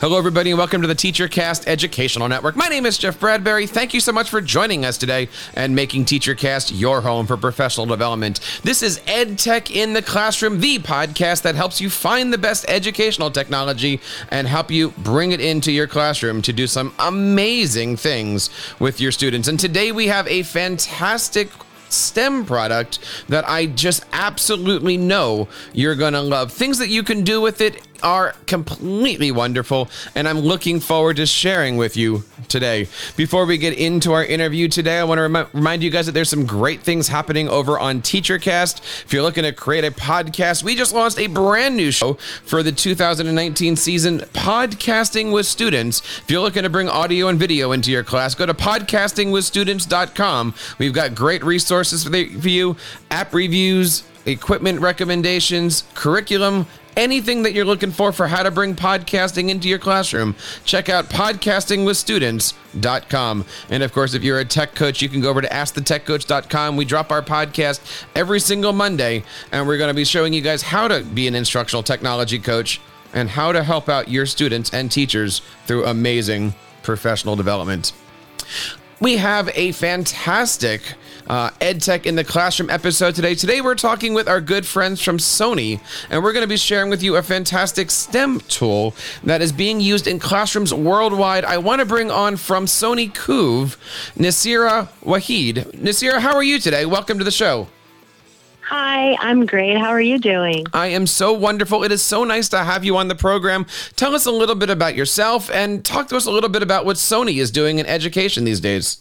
Hello, everybody, and welcome to the TeacherCast Educational Network. My name is Jeff Bradbury. Thank you so much for joining us today and making TeacherCast your home for professional development. This is EdTech in the Classroom, the podcast that helps you find the best educational technology and help you bring it into your classroom to do some amazing things with your students. And today we have a fantastic STEM product that I just absolutely know you're going to love. Things that you can do with it are completely wonderful, and I'm looking forward to sharing with you today. Before we get into our interview today, I want to rem- remind you guys that there's some great things happening over on TeacherCast. If you're looking to create a podcast, we just launched a brand new show for the 2019 season, Podcasting with Students. If you're looking to bring audio and video into your class, go to podcastingwithstudents.com. We've got great resources for, you, app reviews, equipment recommendations, curriculum, anything that you're looking for for how to bring podcasting into your classroom, check out podcastingwithstudents.com. And of course, if you're a tech coach, you can go over to askthetechcoach.com. We drop our podcast every single Monday, and we're going to be showing you guys how to be an instructional technology coach and how to help out your students and teachers through amazing professional development. We have a fantastic uh, EdTech in the Classroom episode today. Today, we're talking with our good friends from Sony, and we're going to be sharing with you a fantastic STEM tool that is being used in classrooms worldwide. I want to bring on from Sony Koov, Nasira Wahid. Nasira, how are you today? Welcome to the show. Hi, I'm great. How are you doing? I am so wonderful. It is so nice to have you on the program. Tell us a little bit about yourself and talk to us a little bit about what Sony is doing in education these days.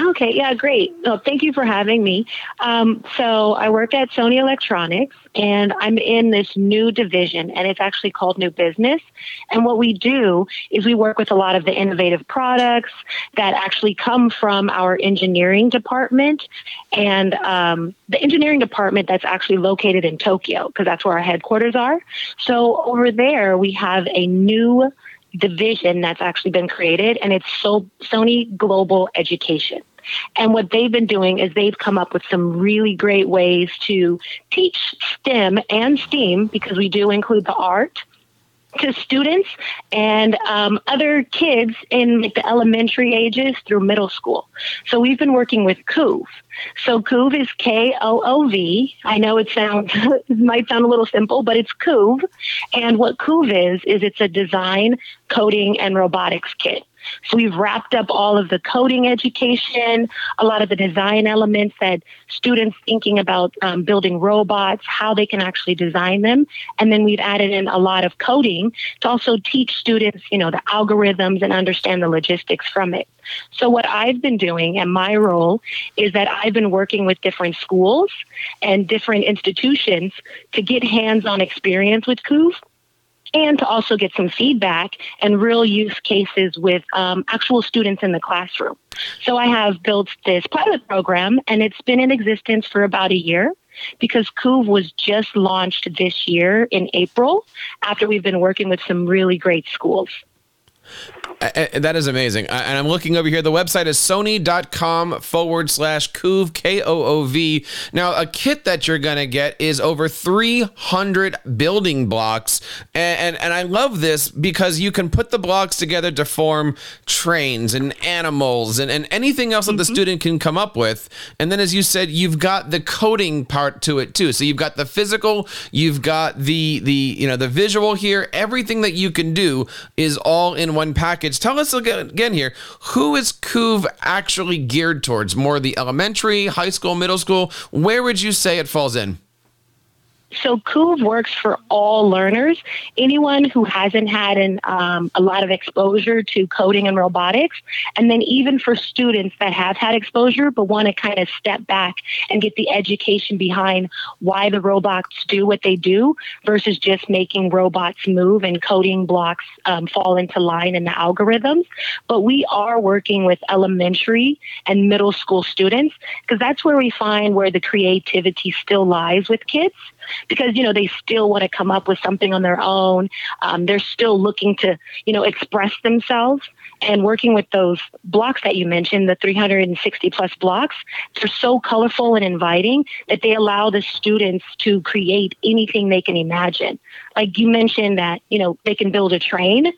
Okay, yeah, great. Well, thank you for having me. Um, so I work at Sony Electronics, and I'm in this new division, and it's actually called New Business. And what we do is we work with a lot of the innovative products that actually come from our engineering department, and um, the engineering department that's actually located in Tokyo, because that's where our headquarters are. So over there, we have a new division that's actually been created, and it's so Sony Global Education. And what they've been doing is they've come up with some really great ways to teach STEM and STEAM because we do include the art to students and um, other kids in like the elementary ages through middle school. So we've been working with Koov. So Koov is K O O V. I know it sounds it might sound a little simple, but it's Koov. And what Koov is is it's a design, coding, and robotics kit. So we've wrapped up all of the coding education, a lot of the design elements that students thinking about um, building robots, how they can actually design them. And then we've added in a lot of coding to also teach students, you know, the algorithms and understand the logistics from it. So what I've been doing and my role is that I've been working with different schools and different institutions to get hands-on experience with Koov and to also get some feedback and real use cases with um, actual students in the classroom. So I have built this pilot program, and it's been in existence for about a year because Koov was just launched this year in April after we've been working with some really great schools. That is amazing. And I'm looking over here. The website is sony.com forward slash Koov, K O O V. Now, a kit that you're going to get is over 300 building blocks. And, and, and, I love this because you can put the blocks together to form trains and animals and, and anything else mm-hmm. that the mm-hmm. student can come up with. And then, as you said, you've got the coding part to it too. So you've got the physical, you've got the, the, you know, the visual here. Everything that you can do is all in one package. Tell us again here, who is Koov actually geared towards? More the elementary, high school, middle school? Where would you say it falls in? So Koov works for all learners, anyone who hasn't had an, um, a lot of exposure to coding and robotics, and then even for students that have had exposure but want to kind of step back and get the education behind why the robots do what they do versus just making robots move and coding blocks um, fall into line in the algorithms. But we are working with elementary and middle school students because that's where we find where the creativity still lies with kids. Because, you know, they still want to come up with something on their own. Um, they're still looking to, you know, express themselves and working with those blocks that you mentioned, the 360 plus blocks, they're so colorful and inviting that they allow the students to create anything they can imagine. Like you mentioned that, you know, they can build a train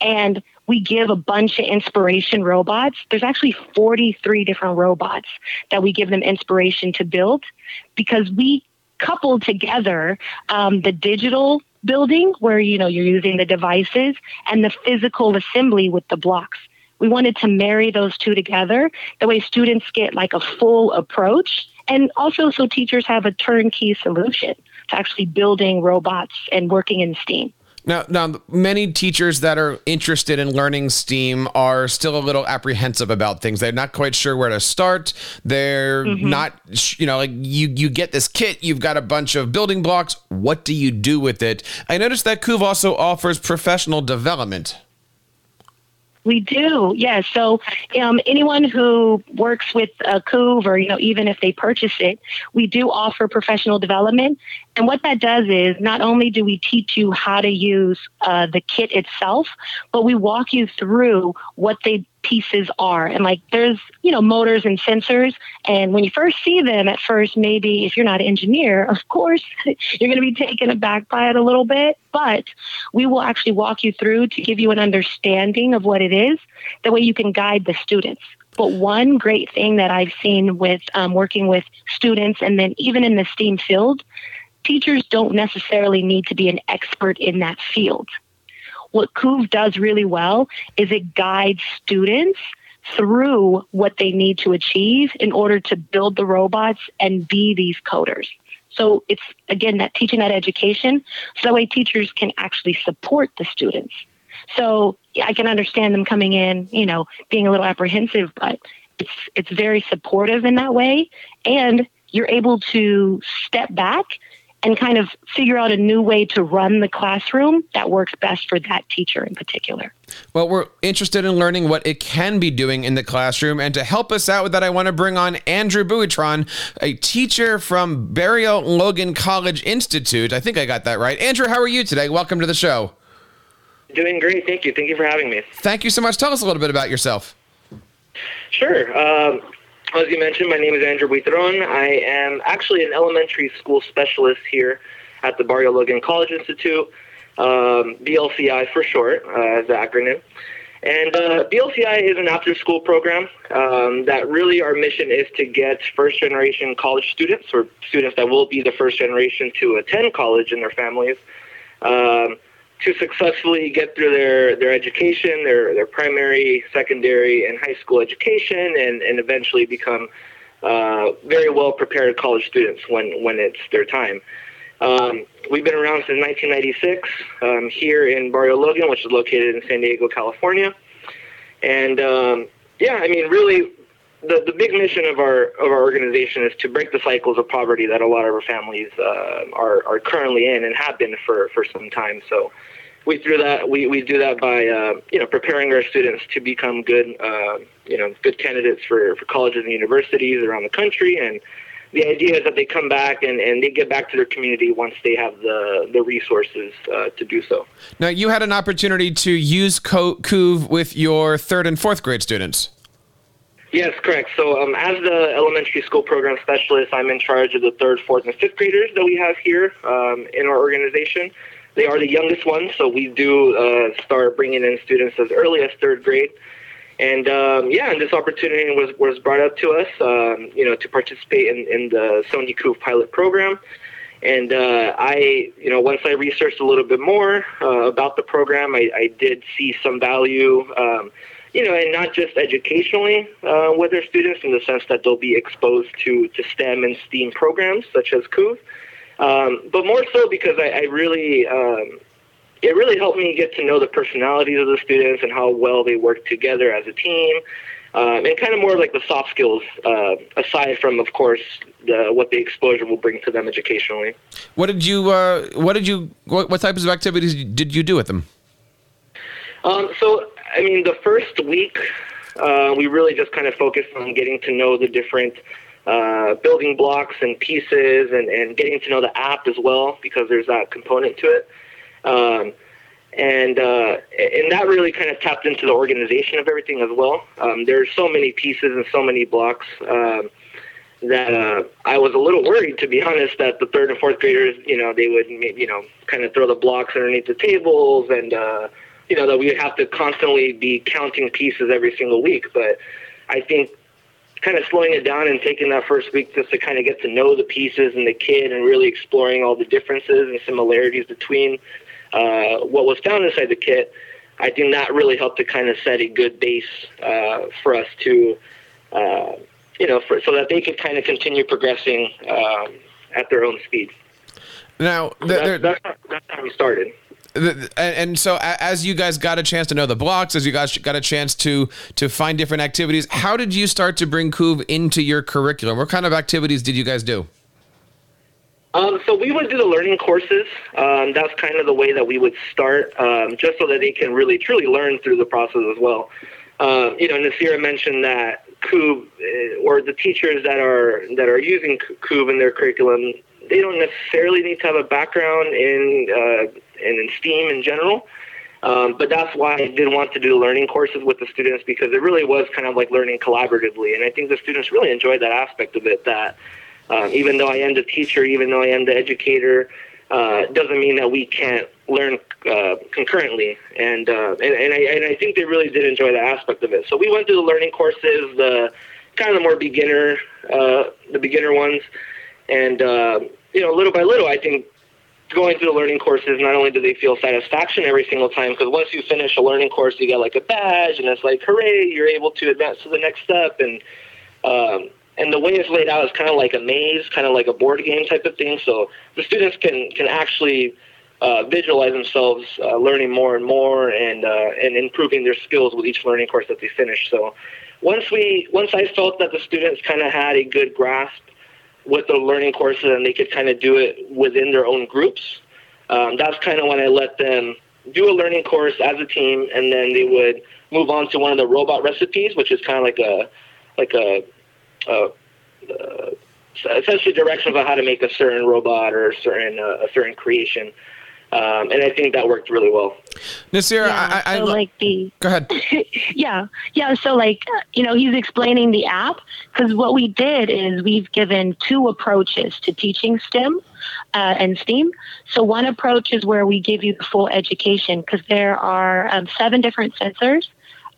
and we give a bunch of inspiration robots. There's actually 43 different robots that we give them inspiration to build because we couple together um, the digital building where you know you're using the devices and the physical assembly with the blocks. We wanted to marry those two together the way students get like a full approach and also so teachers have a turnkey solution to actually building robots and working in steam now, now, many teachers that are interested in learning STEAM are still a little apprehensive about things. They're not quite sure where to start. They're mm-hmm. not, you know, like you you get this kit, you've got a bunch of building blocks. What do you do with it? I noticed that Koov also offers professional development. We do, yes. So um, anyone who works with a Koov or, you know, even if they purchase it, we do offer professional development. And what that does is not only do we teach you how to use uh, the kit itself, but we walk you through what they pieces are. And like there's, you know, motors and sensors. And when you first see them at first, maybe if you're not an engineer, of course, you're going to be taken aback by it a little bit. But we will actually walk you through to give you an understanding of what it is. That way you can guide the students. But one great thing that I've seen with um, working with students and then even in the STEAM field, teachers don't necessarily need to be an expert in that field what Koov does really well is it guides students through what they need to achieve in order to build the robots and be these coders. So it's again that teaching that education so that way teachers can actually support the students. So I can understand them coming in, you know, being a little apprehensive, but it's it's very supportive in that way and you're able to step back and kind of figure out a new way to run the classroom that works best for that teacher in particular. Well, we're interested in learning what it can be doing in the classroom. And to help us out with that, I want to bring on Andrew Buitron, a teacher from Barrio Logan College Institute. I think I got that right. Andrew, how are you today? Welcome to the show. Doing great. Thank you. Thank you for having me. Thank you so much. Tell us a little bit about yourself. Sure. Um, as you mentioned, my name is Andrew Buitron. I am actually an elementary school specialist here at the Barrio Logan College Institute, um, BLCI for short, uh, as the acronym. And uh, BLCI is an after school program um, that really our mission is to get first generation college students or students that will be the first generation to attend college in their families. Um, to successfully get through their, their education, their, their primary, secondary, and high school education, and, and eventually become uh, very well prepared college students when, when it's their time. Um, we've been around since 1996 um, here in Barrio Logan, which is located in San Diego, California. And um, yeah, I mean, really, the, the big mission of our of our organization is to break the cycles of poverty that a lot of our families uh, are are currently in and have been for for some time. So we do that we, we do that by uh, you know preparing our students to become good uh, you know good candidates for, for colleges and universities around the country and the idea is that they come back and, and they get back to their community once they have the, the resources uh, to do so. Now, you had an opportunity to use Koov with your third and fourth grade students. Yes, correct. So, um, as the elementary school program specialist, I'm in charge of the third, fourth, and fifth graders that we have here um, in our organization. They are the youngest ones, so we do uh, start bringing in students as early as third grade. And um, yeah, and this opportunity was, was brought up to us, um, you know, to participate in, in the Sony Koov pilot program. And uh, I, you know, once I researched a little bit more uh, about the program, I, I, did see some value. Um, you know, and not just educationally uh, with their students in the sense that they'll be exposed to, to STEM and STEAM programs such as Koov, um, but more so because I, I really, um, it really helped me get to know the personalities of the students and how well they work together as a team. Um, and kind of more like the soft skills, uh, aside from, of course, the, what the exposure will bring to them educationally. What did you? Uh, what did you? What, what types of activities did you do with them? Um, so I mean, the first week, uh, we really just kind of focused on getting to know the different uh, building blocks and pieces and, and getting to know the app as well because there's that component to it. Um, and uh, and that really kind of tapped into the organization of everything as well. Um, there's so many pieces and so many blocks um, that uh, I was a little worried, to be honest, that the third and fourth graders, you know, they would you know kind of throw the blocks underneath the tables, and uh, you know that we would have to constantly be counting pieces every single week. But I think kind of slowing it down and taking that first week just to kind of get to know the pieces and the kid and really exploring all the differences and similarities between uh, what was found inside the kit, I think that really helped to kind of set a good base uh, for us to, uh, you know, for, so that they could kind of continue progressing um, at their own speed. Now, so that's, that's, how, that's how we started and so as you guys got a chance to know the blocks as you guys got a chance to to find different activities how did you start to bring Koov into your curriculum what kind of activities did you guys do um, so we would do the learning courses. Um, that's kind of the way that we would start, um, just so that they can really truly learn through the process as well. Um, you know, Nasira mentioned that Koov uh, or the teachers that are that are using Koov in their curriculum, they don't necessarily need to have a background in uh, in STEAM in general. Um, but that's why I did want to do learning courses with the students because it really was kind of like learning collaboratively, and I think the students really enjoyed that aspect of it. That um, even though I am the teacher, even though I am the educator, uh, doesn't mean that we can't learn uh, concurrently. And, uh, and and I and I think they really did enjoy that aspect of it. So we went through the learning courses, the kind of the more beginner, uh, the beginner ones, and uh, you know, little by little, I think going through the learning courses, not only do they feel satisfaction every single time, because once you finish a learning course, you get like a badge, and it's like, hooray, you're able to advance to the next step, and um, and the way it's laid out is kind of like a maze, kind of like a board game type of thing. So the students can can actually uh, visualize themselves uh, learning more and more and uh, and improving their skills with each learning course that they finish. So once we once I felt that the students kind of had a good grasp with the learning courses and they could kind of do it within their own groups, um, that's kind of when I let them do a learning course as a team, and then they would move on to one of the robot recipes, which is kind of like a like a uh, uh, essentially directions on how to make a certain robot or a certain uh, a certain creation. Um, and I think that worked really well. Nasira, yeah, I, I, so I like the go ahead. yeah, yeah. So like you know, he's explaining the app because what we did is we've given two approaches to teaching STEM uh, and STEAM. So one approach is where we give you the full education because there are um, seven different sensors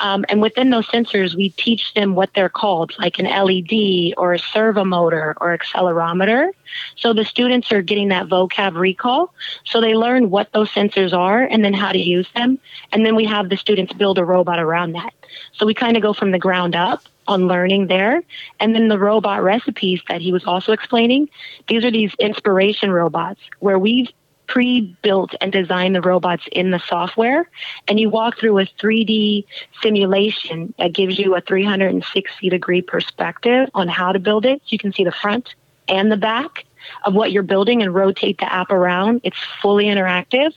um, and within those sensors, we teach them what they're called, like an LED or a servo motor or accelerometer. So the students are getting that vocab recall. So they learn what those sensors are and then how to use them. And then we have the students build a robot around that. So we kind of go from the ground up on learning there. And then the robot recipes that he was also explaining, these are these inspiration robots where we've pre-built and designed the robots in the software and you walk through a 3d simulation that gives you a 360 degree perspective on how to build it. You can see the front and the back of what you're building and rotate the app around. It's fully interactive.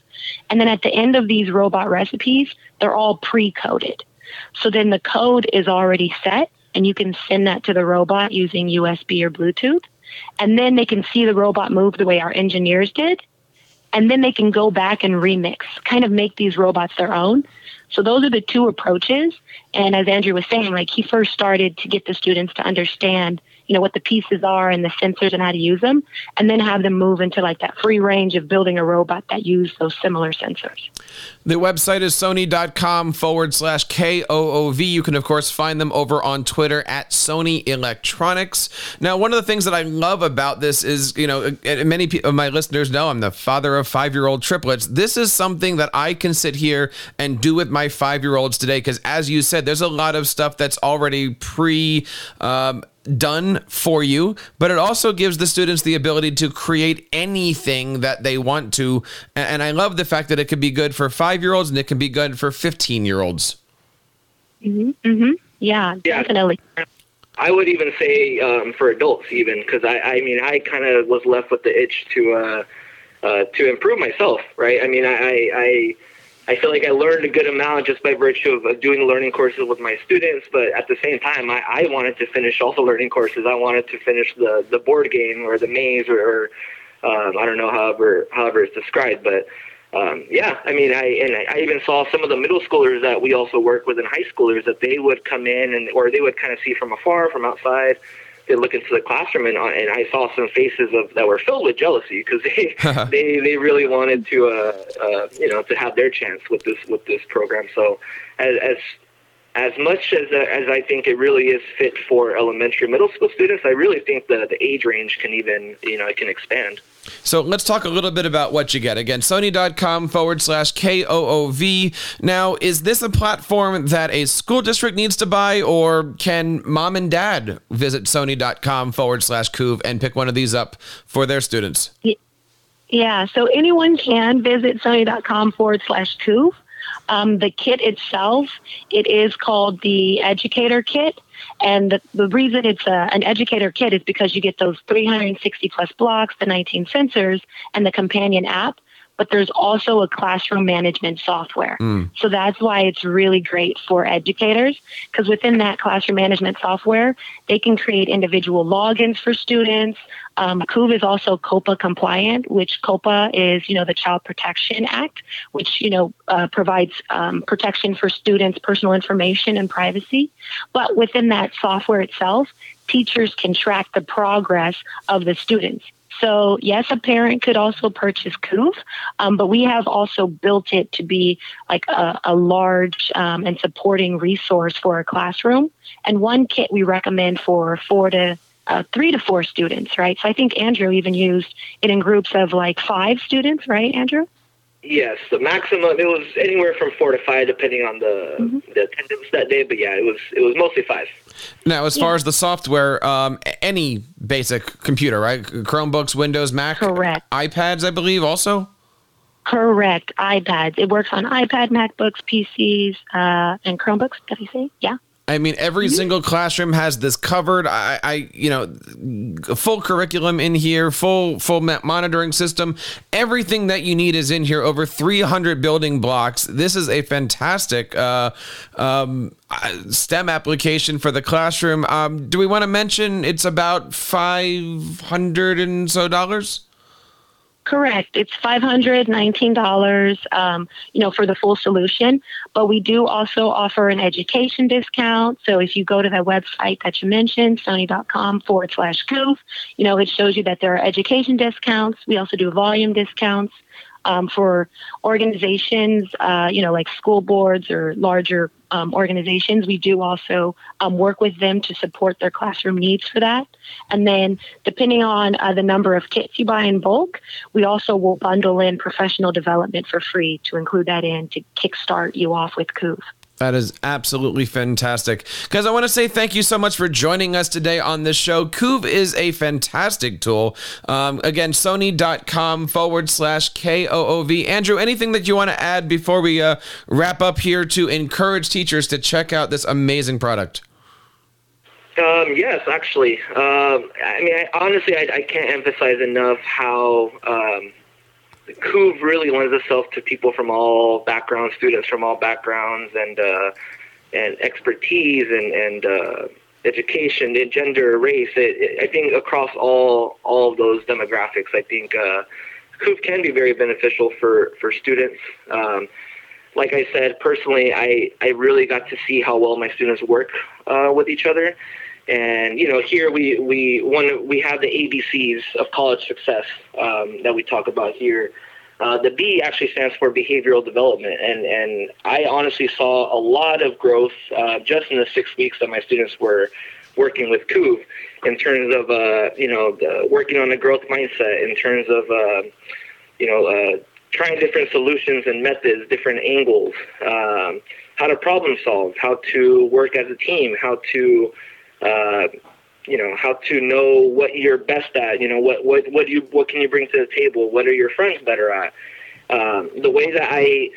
And then at the end of these robot recipes they're all pre-coded. So then the code is already set and you can send that to the robot using usb or bluetooth. And then they can see the robot move the way our engineers did and then they can go back and remix, kind of make these robots their own. So those are the two approaches. And as Andrew was saying, like he first started to get the students to understand you know what the pieces are and the sensors and how to use them and then have them move into like that free range of building a robot that use those similar sensors. The website is sony.com forward slash k-o-o-v you can of course find them over on twitter at sony electronics. Now one of the things that i love about this is you know many of my listeners know i'm the father of five-year-old triplets. This is something that i can sit here and do with my five-year-olds today because as you said there's a lot of stuff that's already pre um, done for you, but it also gives the students the ability to create anything that they want to. And I love the fact that it could be good for five year olds and it can be good for 15 year olds. Mm-hmm, mm-hmm. Yeah, yeah, definitely. I would even say um, for adults, even because I, I mean, I kind of was left with the itch to uh, uh, to improve myself, right? I mean, I, I I feel like I learned a good amount just by virtue of, of doing learning courses with my students. But at the same time, I, I wanted to finish all the learning courses. I wanted to finish the, the board game or the maze or, or um, I don't know however however it's described. But um, yeah, I mean, I and I even saw some of the middle schoolers that we also work with and high schoolers that they would come in and or they would kind of see from afar, from outside they look into the classroom and, uh, and I saw some faces of that were filled with jealousy because they, they they really wanted to uh, uh, you know to have their chance with this with this program. So as as, as much as uh, as I think it really is fit for elementary middle school students, I really think that the age range can even you know it can expand. So let's talk a little bit about what you get. Again, sony.com forward slash KOOV. Now, is this a platform that a school district needs to buy, or can mom and dad visit sony.com forward slash KOOV and pick one of these up for their students? Yeah, so anyone can visit sony.com forward slash KOOV. Um, the kit itself, it is called the Educator Kit. And the, the reason it's a, an educator kit is because you get those 360 plus blocks, the 19 sensors, and the companion app. But there's also a classroom management software. Mm. So that's why it's really great for educators because within that classroom management software, they can create individual logins for students. Um, is also COPPA compliant, which COPPA is, you know, the Child Protection Act, which, you know, uh, provides um, protection for students' personal information and privacy. But within that software itself, teachers can track the progress of the students. So, yes, a parent could also purchase KOOV, um, but we have also built it to be like a, a large um, and supporting resource for a classroom. And one kit we recommend for four to uh, three to four students, right? So I think Andrew even used it in groups of like five students, right, Andrew? Yes, the maximum it was anywhere from four to five, depending on the mm-hmm. the attendance that day. But yeah, it was it was mostly five. Now, as yeah. far as the software, um, any basic computer, right? Chromebooks, Windows, Mac, correct. iPads, I believe, also. Correct, iPads. It works on iPad, MacBooks, PCs, uh, and Chromebooks. Did I say? Yeah. I mean, every single classroom has this covered. I, I, you know, full curriculum in here, full full monitoring system. Everything that you need is in here. Over 300 building blocks. This is a fantastic uh, um, STEM application for the classroom. Um, do we want to mention it's about 500 and so dollars? Correct. It's five hundred nineteen dollars, um, you know, for the full solution. But we do also offer an education discount. So if you go to that website that you mentioned, sony.com forward slash KOOV, you know, it shows you that there are education discounts. We also do volume discounts um, for organizations, uh, you know, like school boards or larger um, organizations. We do also um, work with them to support their classroom needs for that. And then, depending on uh, the number of kits you buy in bulk, we also will bundle in professional development for free to include that in to kickstart you off with KOOV. That is absolutely fantastic. Guys, I want to say thank you so much for joining us today on this show. KOOV is a fantastic tool. Um, again, sony.com forward slash KOOV. Andrew, anything that you want to add before we uh, wrap up here to encourage teachers to check out this amazing product? Um, yes, actually. Um, I mean, I, honestly, I, I, can't emphasize enough how KOOV really lends itself to people from all backgrounds, students from all backgrounds, and uh, and expertise and and uh, education, and gender, race. It, it, I think across all all of those demographics, I think uh, KOOV can be very beneficial for for students. Um, like I said, personally, I I really got to see how well my students work uh, with each other. And you know, here we we one we have the ABCs of college success um, that we talk about here. Uh, the B actually stands for behavioral development, and and I honestly saw a lot of growth uh, just in the six weeks that my students were working with KOOV in terms of uh, you know the, working on a growth mindset, in terms of uh, you know uh, trying different solutions and methods, different angles, um, how to problem solve, how to work as a team, how to uh, you know how to know what you're best at you know what what what you what can you bring to the table? What are your friends better at? Um, the way that i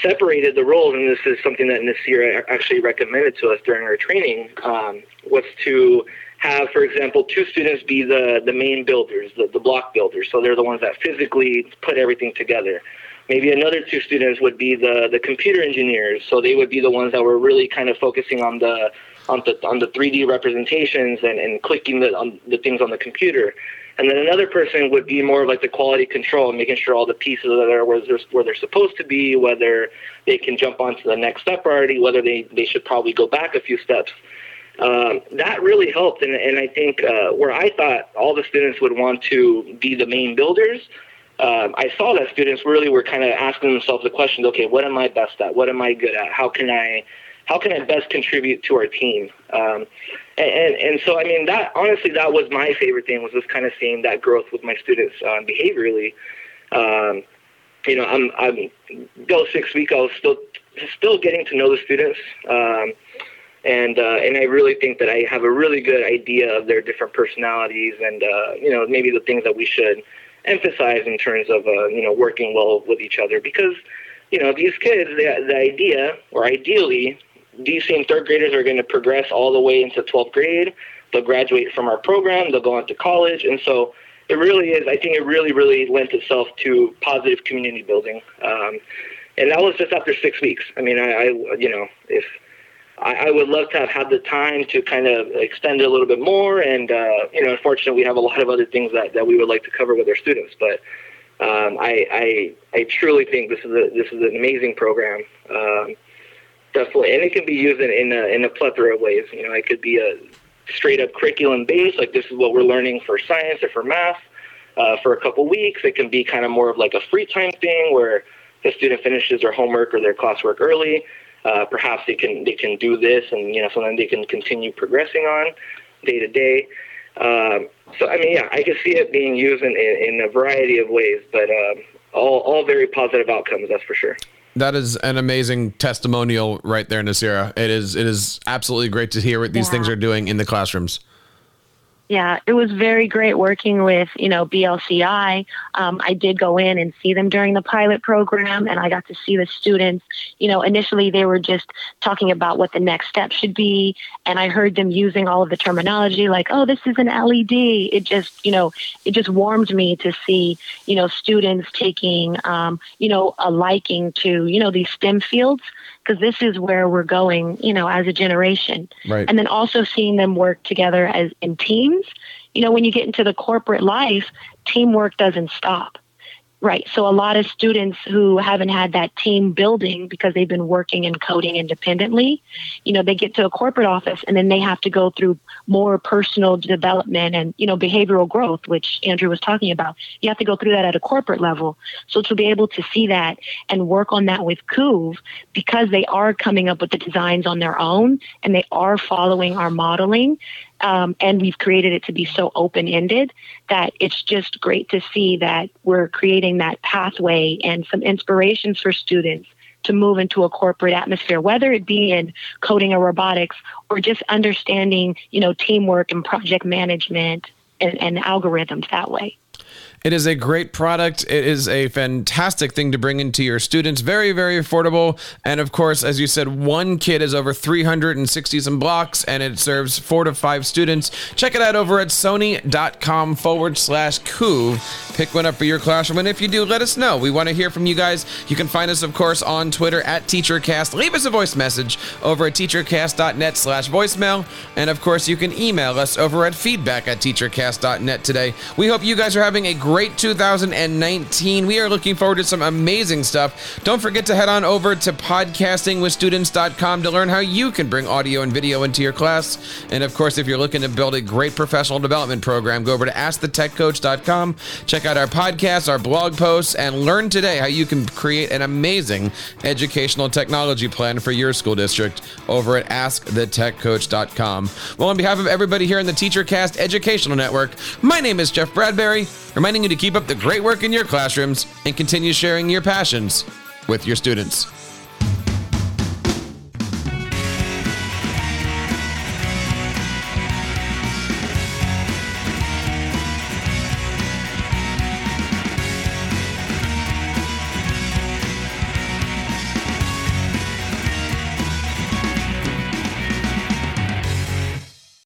separated the roles and this is something that Nasir actually recommended to us during our training um, was to have for example two students be the the main builders the, the block builders. So they're the ones that physically put everything together. Maybe another two students would be the the computer engineers, so they would be the ones that were really kind of focusing on the on the on the 3D representations and, and clicking the on the things on the computer. And then another person would be more of like the quality control, making sure all the pieces are where they're, where they're supposed to be, whether they can jump onto the next step already, whether they, they should probably go back a few steps. Um, that really helped. And, and I think uh, where I thought all the students would want to be the main builders, um, I saw that students really were kind of asking themselves the question, okay, what am I best at? What am I good at? How can I how can I best contribute to our team? Um, and, and, so, I mean, that honestly, that was my favorite thing was just kind of seeing that growth with my students uh, behaviorally. Um, you know, I'm, I'm go six week. I was still still getting to know the students, um, and uh, and I really think that I have a really good idea of their different personalities and uh, you know maybe the things that we should emphasize in terms of uh, you know working well with each other because you know these kids the, the idea or ideally these same third graders are going to progress all the way into 12th grade. They'll graduate from our program. They'll go on to college. And so it really is, I think it really, really lent itself to positive community building. Um, and that was just after six weeks. I mean, I, I you know, if I, I, would love to have had the time to kind of extend it a little bit more. And, uh, you know, unfortunately, we have a lot of other things that, that we would like to cover with our students. But um, I, I, I truly think this is a, this is an amazing program. Um, definitely, and it can be used in in a, in a plethora of ways. You know, it could be a straight up curriculum based, like this is what we're learning for science or for math. Uh, for a couple weeks, it can be kind of more of like a free time thing where the student finishes their homework or their classwork early. Uh, perhaps they can they can do this, and you know, so then they can continue progressing on day to day. Um, so I mean, yeah, I can see it being used in, in, in a variety of ways, but um, all all very positive outcomes, that's for sure. That is an amazing testimonial right there, Nasira. It is it is absolutely great to hear what these yeah. things are doing in the classrooms yeah, it was very great working with, you know, BLCI. Um, I did go in and see them during the pilot program, and I got to see the students. You know, initially they were just talking about what the next step should be, and I heard them using all of the terminology like, "Oh, this is an LED." It just, you know, it just warmed me to see, you know, students taking, um, you know, a liking to, you know, these STEM fields because this is where we're going, you know, as a generation. Right. And then also seeing them work together as in teams. You know, when you get into the corporate life, teamwork doesn't stop. Right. So a lot of students who haven't had that team building because they've been working and coding independently, you know, they get to a corporate office and then they have to go through more personal development and, you know, behavioral growth, which Andrew was talking about. You have to go through that at a corporate level. So to be able to see that and work on that with Koov, because they are coming up with the designs on their own and they are following our modeling, um, and we've created it to be so open ended that it's just great to see that we're creating that pathway and some inspirations for students to move into a corporate atmosphere, whether it be in coding or robotics or just understanding, you know, teamwork and project management and, and algorithms that way. It is a great product. It is a fantastic thing to bring into your students. Very, very affordable. And of course, as you said, one kit is over 360 some blocks and it serves four to five students. Check it out over at sony.com forward slash Koov. Pick one up for your classroom. And if you do, let us know. We want to hear from you guys. You can find us, of course, on Twitter at TeacherCast. Leave us a voice message over at teachercast.net slash voicemail. And of course, you can email us over at feedback at teachercast.net today. We hope you guys are having a great great 2019. We are looking forward to some amazing stuff. Don't forget to head on over to podcastingwithstudents.com to learn how you can bring audio and video into your class. And of course, if you're looking to build a great professional development program, go over to askthetechcoach.com, check out our podcasts, our blog posts, and learn today how you can create an amazing educational technology plan for your school district over at askthetechcoach.com. Well, on behalf of everybody here in the TeacherCast Educational Network, my name is Jeff Bradbury reminding you to keep up the great work in your classrooms and continue sharing your passions with your students.